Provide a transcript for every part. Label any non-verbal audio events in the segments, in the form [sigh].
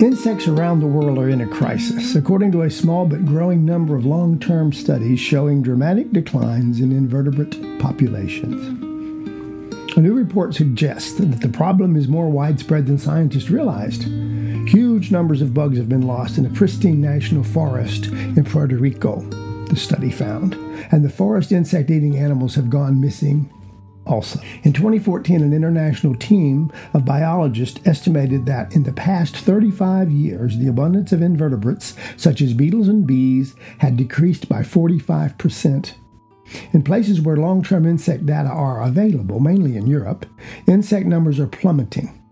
Insects around the world are in a crisis, according to a small but growing number of long term studies showing dramatic declines in invertebrate populations. A new report suggests that the problem is more widespread than scientists realized. Huge numbers of bugs have been lost in a pristine national forest in Puerto Rico, the study found, and the forest insect eating animals have gone missing also. In 2014, an international team of biologists estimated that in the past 35 years, the abundance of invertebrates, such as beetles and bees, had decreased by 45%. In places where long term insect data are available, mainly in Europe, insect numbers are plummeting.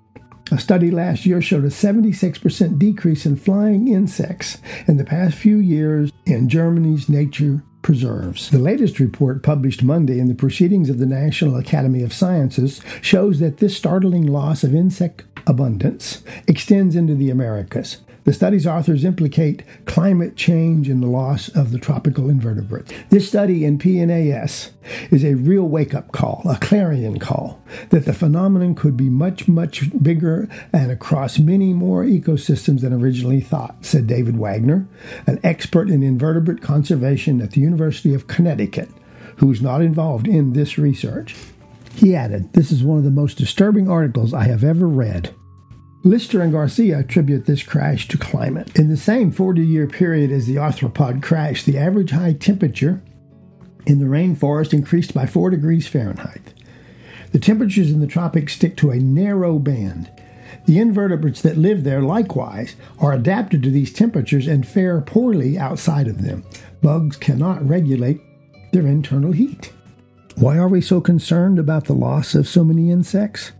A study last year showed a 76% decrease in flying insects in the past few years in Germany's Nature preserves. The latest report, published Monday in the Proceedings of the National Academy of Sciences, shows that this startling loss of insect abundance extends into the Americas. The study's authors implicate climate change in the loss of the tropical invertebrates. This study in PNAS is a real wake up call, a clarion call, that the phenomenon could be much, much bigger and across many more ecosystems than originally thought, said David Wagner, an expert in invertebrate conservation at the University of Connecticut, who's not involved in this research. He added, This is one of the most disturbing articles I have ever read. Lister and Garcia attribute this crash to climate. In the same 40 year period as the arthropod crash, the average high temperature in the rainforest increased by 4 degrees Fahrenheit. The temperatures in the tropics stick to a narrow band. The invertebrates that live there, likewise, are adapted to these temperatures and fare poorly outside of them. Bugs cannot regulate their internal heat. Why are we so concerned about the loss of so many insects?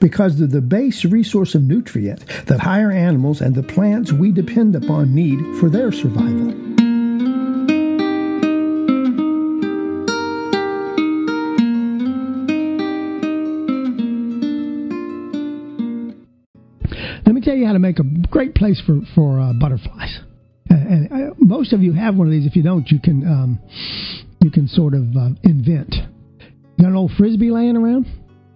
Because they're the base resource of nutrient that higher animals and the plants we depend upon need for their survival. Let me tell you how to make a great place for for uh, butterflies. And, most of you have one of these. If you don't, you can um, you can sort of uh, invent. You got an old frisbee laying around?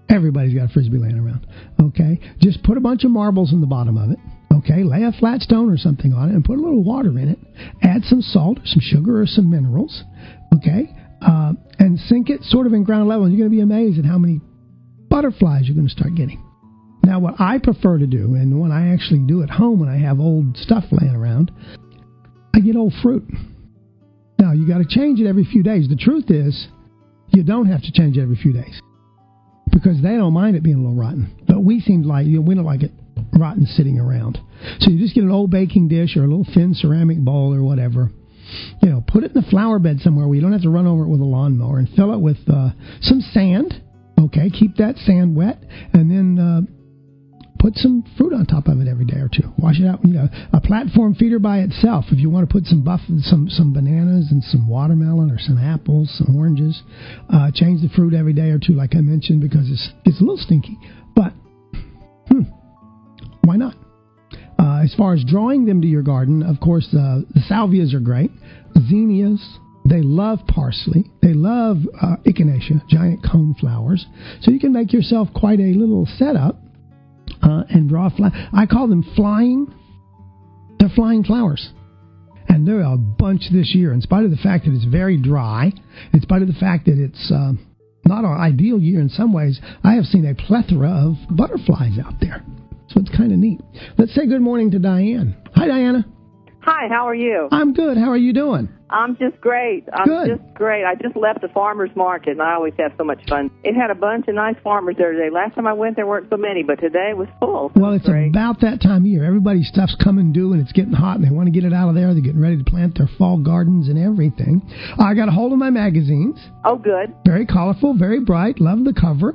Everybody's got a frisbee laying around. Okay, just put a bunch of marbles in the bottom of it. Okay, lay a flat stone or something on it and put a little water in it. Add some salt, or some sugar, or some minerals. Okay, uh, and sink it sort of in ground level. And you're going to be amazed at how many butterflies you're going to start getting. Now, what I prefer to do, and what I actually do at home when I have old stuff laying around, I get old fruit. Now, you got to change it every few days. The truth is, you don't have to change it every few days because they don't mind it being a little rotten. But we seem like you know, we don't like it rotten sitting around. So you just get an old baking dish or a little thin ceramic bowl or whatever. You know, put it in the flower bed somewhere where you don't have to run over it with a lawnmower and fill it with uh, some sand. Okay, keep that sand wet, and then uh, put some fruit on top of it every day or two. Wash it out. You know, a platform feeder by itself. If you want to put some buff, some some bananas and some watermelon or some apples, some oranges, uh, change the fruit every day or two, like I mentioned, because it's it's a little stinky. But hmm, why not? Uh, as far as drawing them to your garden, of course, uh, the salvias are great. Zinnias, they love parsley. They love uh, echinacea, giant cone flowers. So you can make yourself quite a little setup uh, and draw fly. I call them flying. They're flying flowers. And there are a bunch this year, in spite of the fact that it's very dry, in spite of the fact that it's uh, not our ideal year in some ways, I have seen a plethora of butterflies out there. So it's kind of neat. Let's say good morning to Diane. Hi, Diana. Hi, how are you? I'm good. How are you doing? I'm just great. I'm Good. just great. I just left the farmer's market, and I always have so much fun. It had a bunch of nice farmers there today. Last time I went, there weren't so many, but today was full. Well, it's great. about that time of year. Everybody's stuff's coming due, and it's getting hot, and they want to get it out of there. They're getting ready to plant their fall gardens and everything. I got a hold of my magazines. Oh, good. Very colorful, very bright. Love the cover.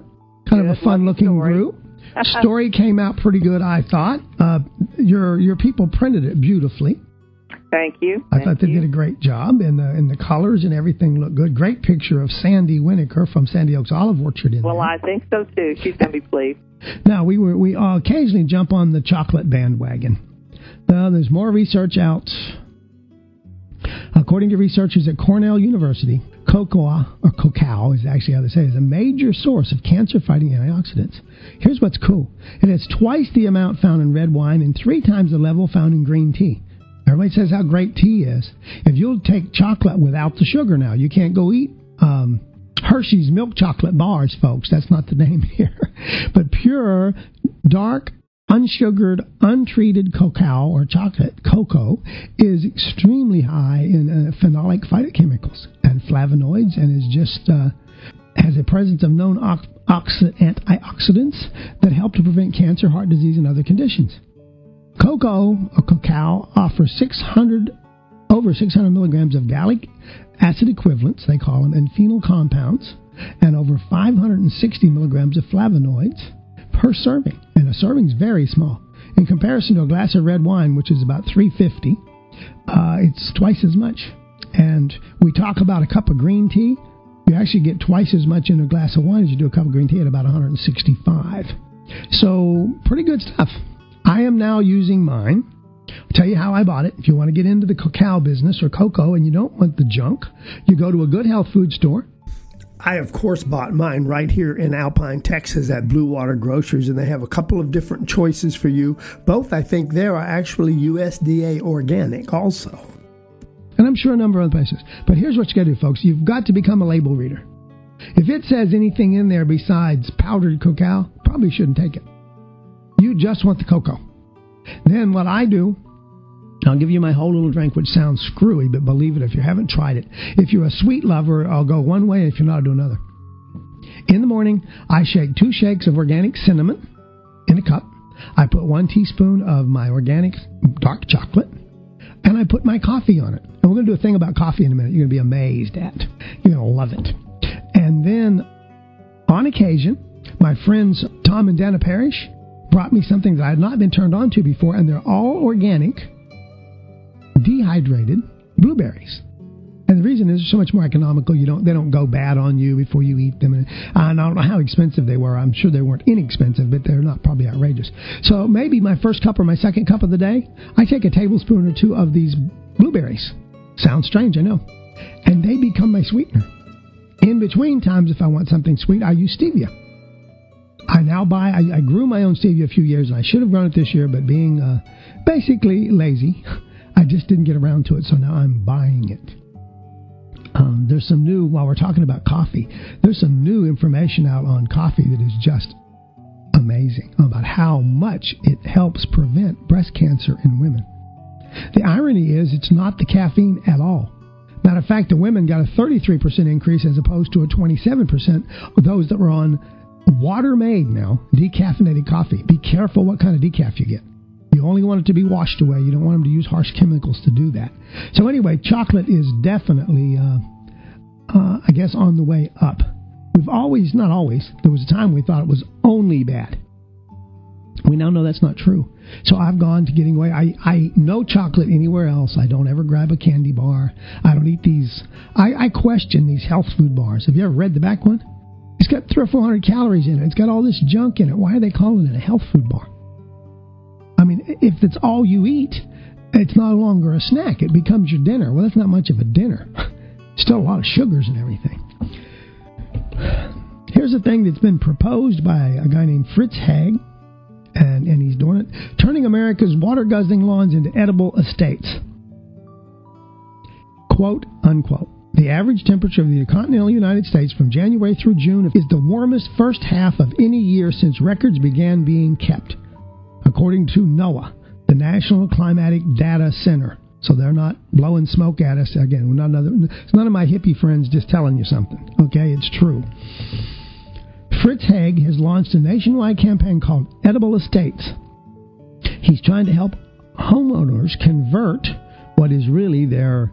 Kind of Good. a fun-looking Story. group. [laughs] Story came out pretty good, I thought. Uh, your your people printed it beautifully. Thank you. I Thank thought they you. did a great job, and the and the colors and everything looked good. Great picture of Sandy Winokur from Sandy Oaks Olive Orchard in Well, there. I think so too. She's gonna be pleased. Now we were we uh, occasionally jump on the chocolate bandwagon. Now there's more research out. According to researchers at Cornell University, cocoa, or cacao is actually how they say it, is a major source of cancer fighting antioxidants. Here's what's cool it has twice the amount found in red wine and three times the level found in green tea. Everybody says how great tea is. If you'll take chocolate without the sugar now, you can't go eat um, Hershey's milk chocolate bars, folks. That's not the [laughs] name here. But pure, dark, unsugared, untreated cacao or chocolate cocoa is extremely high in uh, phenolic phytochemicals and flavonoids, and is just uh, has a presence of known oxi- antioxidants that help to prevent cancer, heart disease, and other conditions. Cocoa or cacao offers 600 over 600 milligrams of gallic acid equivalents, they call them, and phenol compounds, and over 560 milligrams of flavonoids per serving. And a serving is very small. In comparison to a glass of red wine, which is about 350, uh, it's twice as much. And we talk about a cup of green tea. You actually get twice as much in a glass of wine as you do a cup of green tea at about 165. So, pretty good stuff. I am now using mine. I'll tell you how I bought it. If you want to get into the cacao business or cocoa and you don't want the junk, you go to a good health food store I, of course, bought mine right here in Alpine, Texas at Blue Water Grocers, and they have a couple of different choices for you. Both, I think, there are actually USDA organic also. And I'm sure a number of other places. But here's what you got to do, folks. You've got to become a label reader. If it says anything in there besides powdered cacao, probably shouldn't take it. You just want the cocoa. Then what I do I'll give you my whole little drink, which sounds screwy, but believe it if you haven't tried it. If you're a sweet lover, I'll go one way. If you're not, I'll do another. In the morning, I shake two shakes of organic cinnamon in a cup. I put one teaspoon of my organic dark chocolate, and I put my coffee on it. And we're going to do a thing about coffee in a minute. You're going to be amazed at. You're going to love it. And then, on occasion, my friends Tom and Dana Parrish brought me something that I had not been turned on to before, and they're all organic dehydrated blueberries. And the reason is they're so much more economical. You don't they don't go bad on you before you eat them. And I don't know how expensive they were. I'm sure they weren't inexpensive, but they're not probably outrageous. So maybe my first cup or my second cup of the day, I take a tablespoon or two of these blueberries. Sounds strange, I know. And they become my sweetener. In between times, if I want something sweet, I use stevia. I now buy. I, I grew my own stevia a few years, and I should have grown it this year, but being uh, basically lazy. [laughs] I just didn't get around to it, so now I'm buying it. Um, there's some new, while we're talking about coffee, there's some new information out on coffee that is just amazing about how much it helps prevent breast cancer in women. The irony is, it's not the caffeine at all. Matter of fact, the women got a 33% increase as opposed to a 27% of those that were on water made now, decaffeinated coffee. Be careful what kind of decaf you get. You only want it to be washed away. You don't want them to use harsh chemicals to do that. So anyway, chocolate is definitely, uh, uh, I guess, on the way up. We've always, not always, there was a time we thought it was only bad. We now know that's not true. So I've gone to getting away. I, I eat no chocolate anywhere else. I don't ever grab a candy bar. I don't eat these. I, I question these health food bars. Have you ever read the back one? It's got three or four hundred calories in it. It's got all this junk in it. Why are they calling it a health food bar? I mean, if it's all you eat, it's no longer a snack. It becomes your dinner. Well, that's not much of a dinner. [laughs] Still a lot of sugars and everything. Here's a thing that's been proposed by a guy named Fritz Haeg, and, and he's doing it turning America's water guzzling lawns into edible estates. Quote, unquote. The average temperature of the continental United States from January through June is the warmest first half of any year since records began being kept according to NOAA, the National Climatic Data Center. So they're not blowing smoke at us. Again, not another, it's none of my hippie friends just telling you something. Okay, it's true. Fritz Haeg has launched a nationwide campaign called Edible Estates. He's trying to help homeowners convert what is really their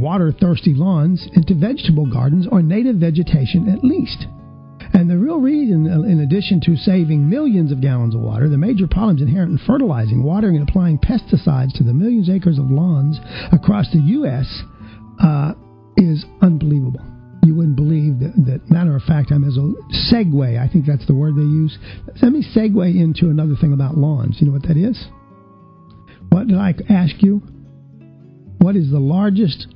water thirsty lawns into vegetable gardens or native vegetation at least. And the real reason, in addition to saving millions of gallons of water, the major problems inherent in fertilizing, watering, and applying pesticides to the millions of acres of lawns across the U.S. Uh, is unbelievable. You wouldn't believe that, that. Matter of fact, I'm as a segue. I think that's the word they use. Let me segue into another thing about lawns. You know what that is? What did I ask you? What is the largest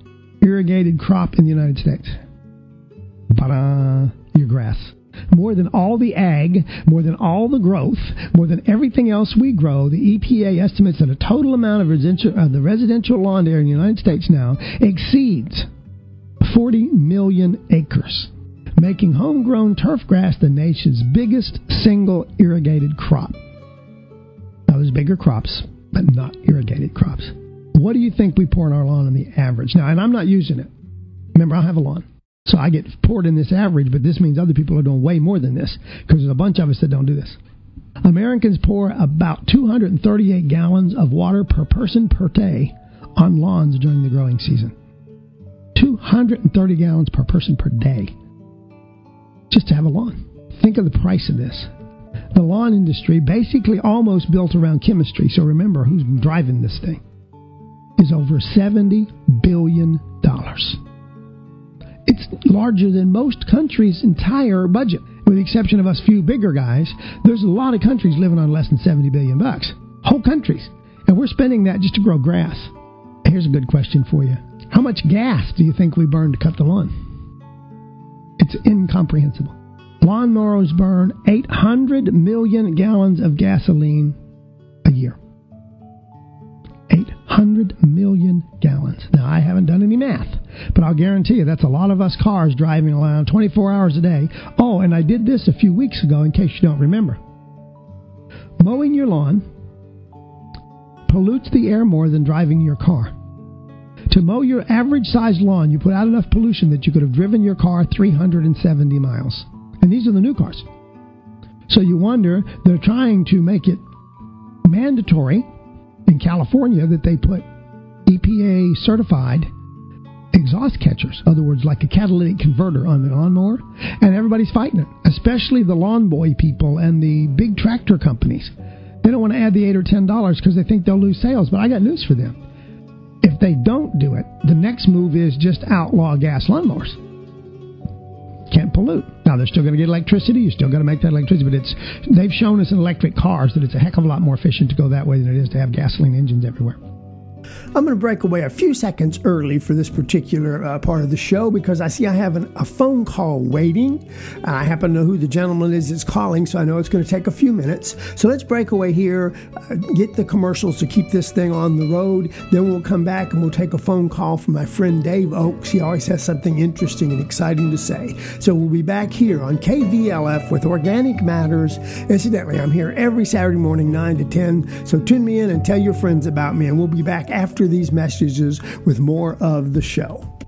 irrigated crop in the United States? Your grass. More than all the ag, more than all the growth, more than everything else we grow, the EPA estimates that a total amount of residential, uh, the residential lawn area in the United States now exceeds 40 million acres, making homegrown turf grass the nation's biggest single irrigated crop. Now, there's bigger crops, but not irrigated crops. What do you think we pour in our lawn on the average? Now, and I'm not using it. Remember, I have a lawn. So I get poured in this average, but this means other people are doing way more than this because there's a bunch of us that don't do this. Americans pour about 238 gallons of water per person per day on lawns during the growing season. 230 gallons per person per day just to have a lawn. Think of the price of this. The lawn industry, basically almost built around chemistry, so remember who's driving this thing, is over $70 billion. It's larger than most countries' entire budget. With the exception of us few bigger guys, there's a lot of countries living on less than 70 billion bucks. Whole countries. And we're spending that just to grow grass. Here's a good question for you. How much gas do you think we burn to cut the lawn? It's incomprehensible. Lawnmowers burn 800 million gallons of gasoline 800 million gallons. Now, I haven't done any math, but I'll guarantee you that's a lot of us cars driving around 24 hours a day. Oh, and I did this a few weeks ago in case you don't remember. Mowing your lawn pollutes the air more than driving your car. To mow your average sized lawn, you put out enough pollution that you could have driven your car 370 miles. And these are the new cars. So you wonder, they're trying to make it mandatory in California that they put EPA certified exhaust catchers, other words, like a catalytic converter on the lawnmower, and everybody's fighting it, especially the lawn boy people and the big tractor companies. They don't want to add the eight or ten dollars because they think they'll lose sales. But I got news for them. If they don't do it, the next move is just outlaw gas lawnmowers. Pollute. Now they're still going to get electricity. You're still got to make that electricity, but it's they've shown us in electric cars that it's a heck of a lot more efficient to go that way than it is to have gasoline engines everywhere. I'm going to break away a few seconds early for this particular uh, part of the show because I see I have an, a phone call waiting. I happen to know who the gentleman is that's calling, so I know it's going to take a few minutes. So let's break away here, uh, get the commercials to keep this thing on the road. Then we'll come back and we'll take a phone call from my friend Dave Oakes. He always has something interesting and exciting to say. So we'll be back here on KVLF with Organic Matters. Incidentally, I'm here every Saturday morning, 9 to 10. So tune me in and tell your friends about me, and we'll be back after these messages with more of the show.